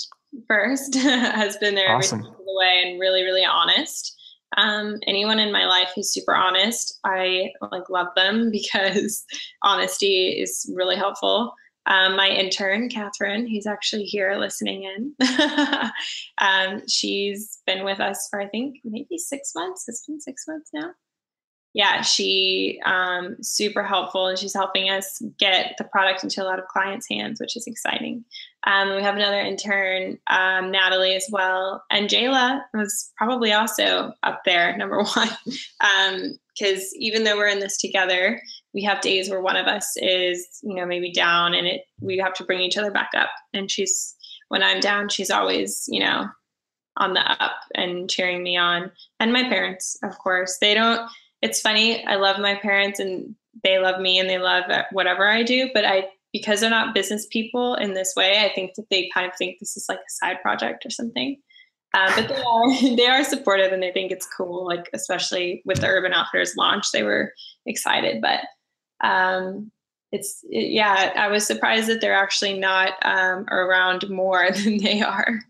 first <laughs> has been there awesome. every step of the way and really, really honest. Um, anyone in my life who's super honest, I like love them <laughs> because honesty is really helpful um, my intern, Catherine, who's actually here listening in. <laughs> um, she's been with us for, I think, maybe six months. It's been six months now. Yeah, she um, super helpful, and she's helping us get the product into a lot of clients' hands, which is exciting. Um, we have another intern, um, Natalie, as well, and Jayla was probably also up there, number <laughs> one, because um, even though we're in this together, we have days where one of us is you know maybe down and it we have to bring each other back up and she's when i'm down she's always you know on the up and cheering me on. And my parents, of course, they don't. It's funny. I love my parents and they love me and they love whatever I do. But I, because they're not business people in this way, I think that they kind of think this is like a side project or something. Uh, but they are <laughs> they are supportive and they think it's cool. Like especially with the Urban Outfitters launch, they were excited. But um, it's it, yeah, I was surprised that they're actually not um, around more <laughs> than they are.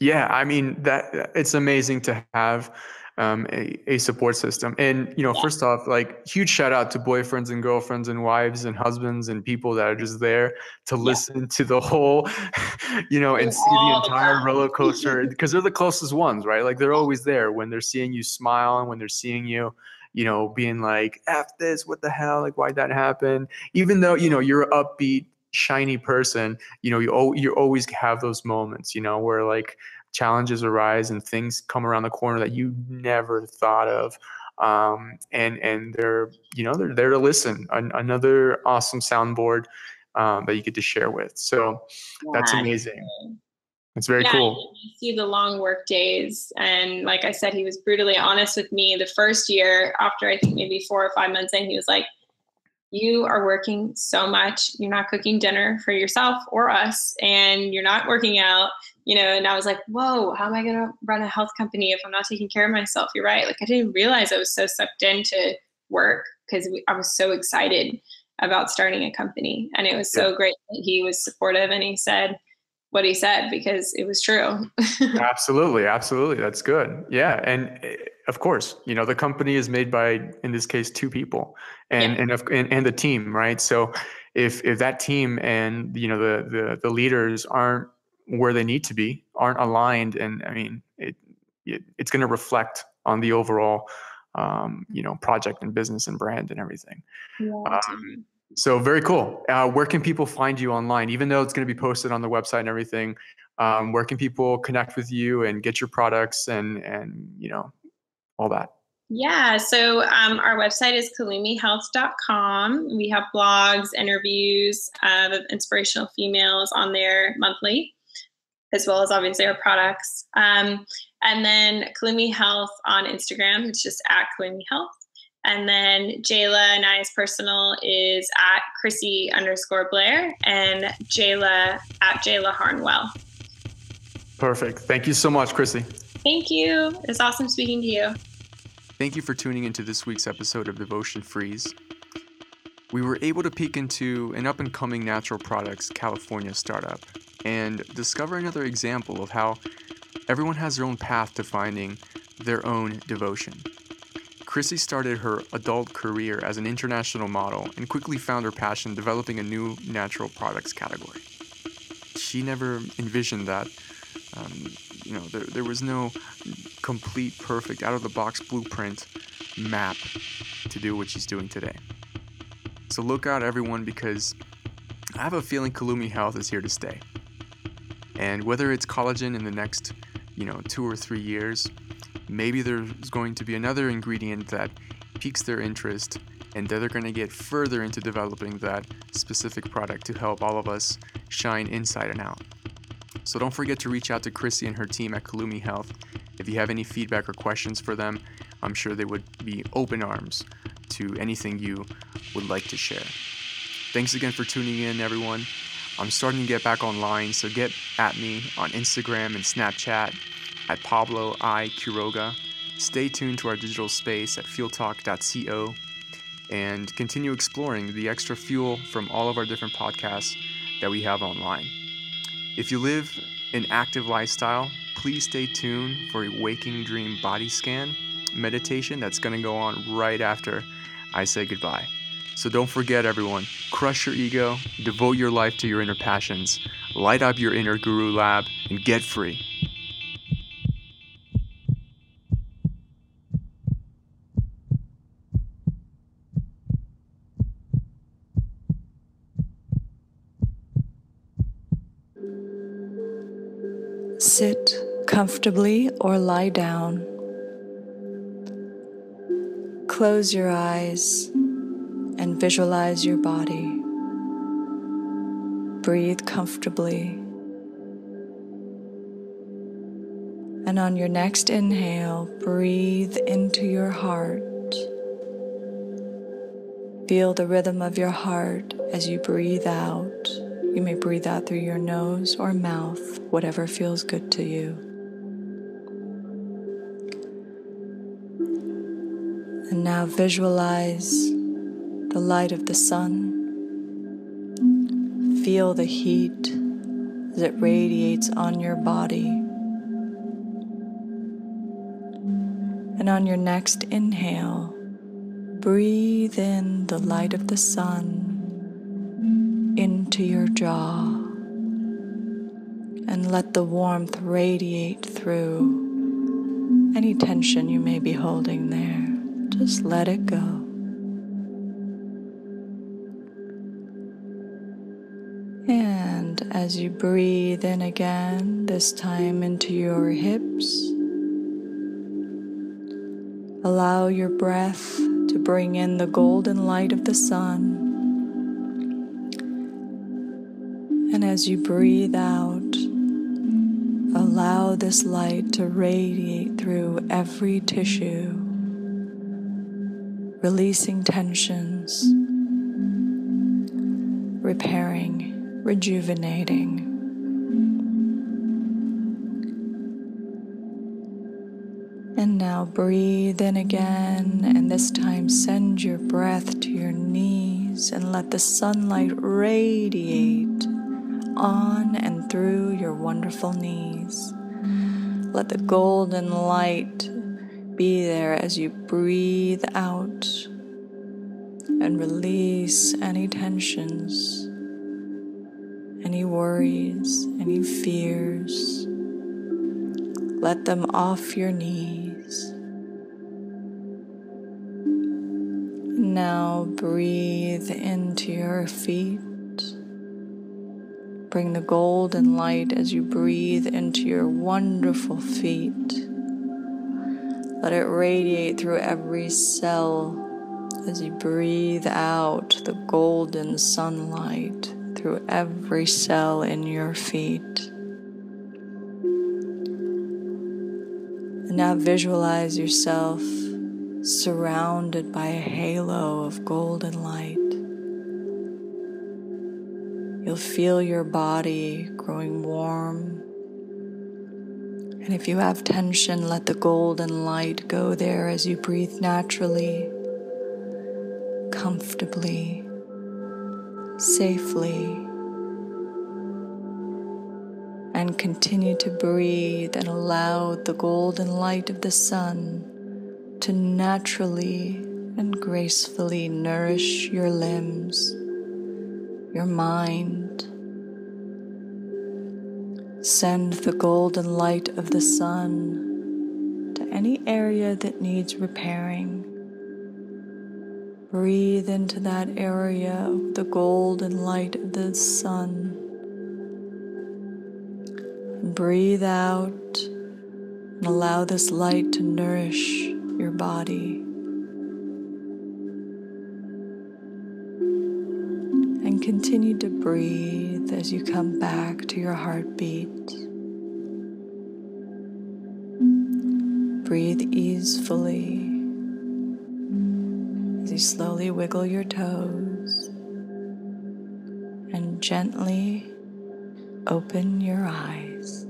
Yeah, I mean that it's amazing to have um, a, a support system. And you know, yeah. first off, like huge shout out to boyfriends and girlfriends and wives and husbands and people that are just there to listen yeah. to the whole, <laughs> you know, and see the entire the roller <laughs> coaster because they're the closest ones, right? Like they're always there when they're seeing you smile and when they're seeing you you know, being like, F this, what the hell? Like, why'd that happen? Even though, you know, you're an upbeat, shiny person, you know, you, you always have those moments, you know, where like challenges arise and things come around the corner that you never thought of. Um, and, and they're, you know, they're there to listen. An- another awesome soundboard um, that you get to share with. So yeah, that's amazing. It's very yeah, cool. You see the long work days. And like I said, he was brutally honest with me the first year after I think maybe four or five months in, he was like, you are working so much. You're not cooking dinner for yourself or us, and you're not working out, you know. And I was like, whoa, how am I going to run a health company if I'm not taking care of myself? You're right. Like, I didn't realize I was so sucked into work because I was so excited about starting a company. And it was so yeah. great that he was supportive and he said, what he said because it was true. <laughs> absolutely, absolutely. That's good. Yeah, and eh, of course, you know the company is made by, in this case, two people, and yeah. and, and and the team, right? So if if that team and you know the the the leaders aren't where they need to be, aren't aligned, and I mean it, it it's going to reflect on the overall um, you know project and business and brand and everything. Yeah, um, so very cool. Uh, where can people find you online? Even though it's going to be posted on the website and everything, um, where can people connect with you and get your products and and you know all that? Yeah, so um, our website is kalumihealth.com. We have blogs, interviews uh, of inspirational females on there monthly, as well as obviously our products. Um, and then Kalumi Health on Instagram, it's just at Kalumi Health. And then Jayla and I's personal is at Chrissy underscore Blair and Jayla at Jayla Harnwell. Perfect. Thank you so much, Chrissy. Thank you. It's awesome speaking to you. Thank you for tuning into this week's episode of Devotion Freeze. We were able to peek into an up and coming natural products California startup and discover another example of how everyone has their own path to finding their own devotion. Chrissy started her adult career as an international model and quickly found her passion developing a new natural products category. She never envisioned that, um, you know, there, there was no complete, perfect, out of the box blueprint map to do what she's doing today. So look out, everyone, because I have a feeling Kalumi Health is here to stay. And whether it's collagen in the next, you know, two or three years, maybe there's going to be another ingredient that piques their interest and they're going to get further into developing that specific product to help all of us shine inside and out. So don't forget to reach out to Chrissy and her team at Kalumi Health. If you have any feedback or questions for them, I'm sure they would be open arms to anything you would like to share. Thanks again for tuning in, everyone. I'm starting to get back online, so get at me on Instagram and Snapchat at Pablo I. Quiroga. Stay tuned to our digital space at fueltalk.co and continue exploring the extra fuel from all of our different podcasts that we have online. If you live an active lifestyle, please stay tuned for a waking dream body scan meditation that's going to go on right after I say goodbye. So don't forget, everyone, crush your ego, devote your life to your inner passions, light up your inner guru lab, and get free. Sit comfortably or lie down. Close your eyes and visualize your body. Breathe comfortably. And on your next inhale, breathe into your heart. Feel the rhythm of your heart as you breathe out. You may breathe out through your nose or mouth, whatever feels good to you. And now visualize the light of the sun. Feel the heat as it radiates on your body. And on your next inhale, breathe in the light of the sun into your jaw and let the warmth radiate through any tension you may be holding there. Just let it go. And as you breathe in again, this time into your hips, allow your breath to bring in the golden light of the sun. As you breathe out, allow this light to radiate through every tissue, releasing tensions, repairing, rejuvenating. And now breathe in again, and this time send your breath to your knees and let the sunlight radiate on and through your wonderful knees. Let the golden light be there as you breathe out and release any tensions, any worries, any fears. Let them off your knees. Now breathe into your feet. Bring the golden light as you breathe into your wonderful feet. Let it radiate through every cell as you breathe out the golden sunlight through every cell in your feet. And now visualize yourself surrounded by a halo of golden light. You'll feel your body growing warm. And if you have tension, let the golden light go there as you breathe naturally, comfortably, safely. And continue to breathe and allow the golden light of the sun to naturally and gracefully nourish your limbs, your mind. Send the golden light of the sun to any area that needs repairing. Breathe into that area the golden light of the sun. Breathe out and allow this light to nourish your body. And continue to breathe as you come back to your heartbeat. Breathe easefully as you slowly wiggle your toes and gently open your eyes.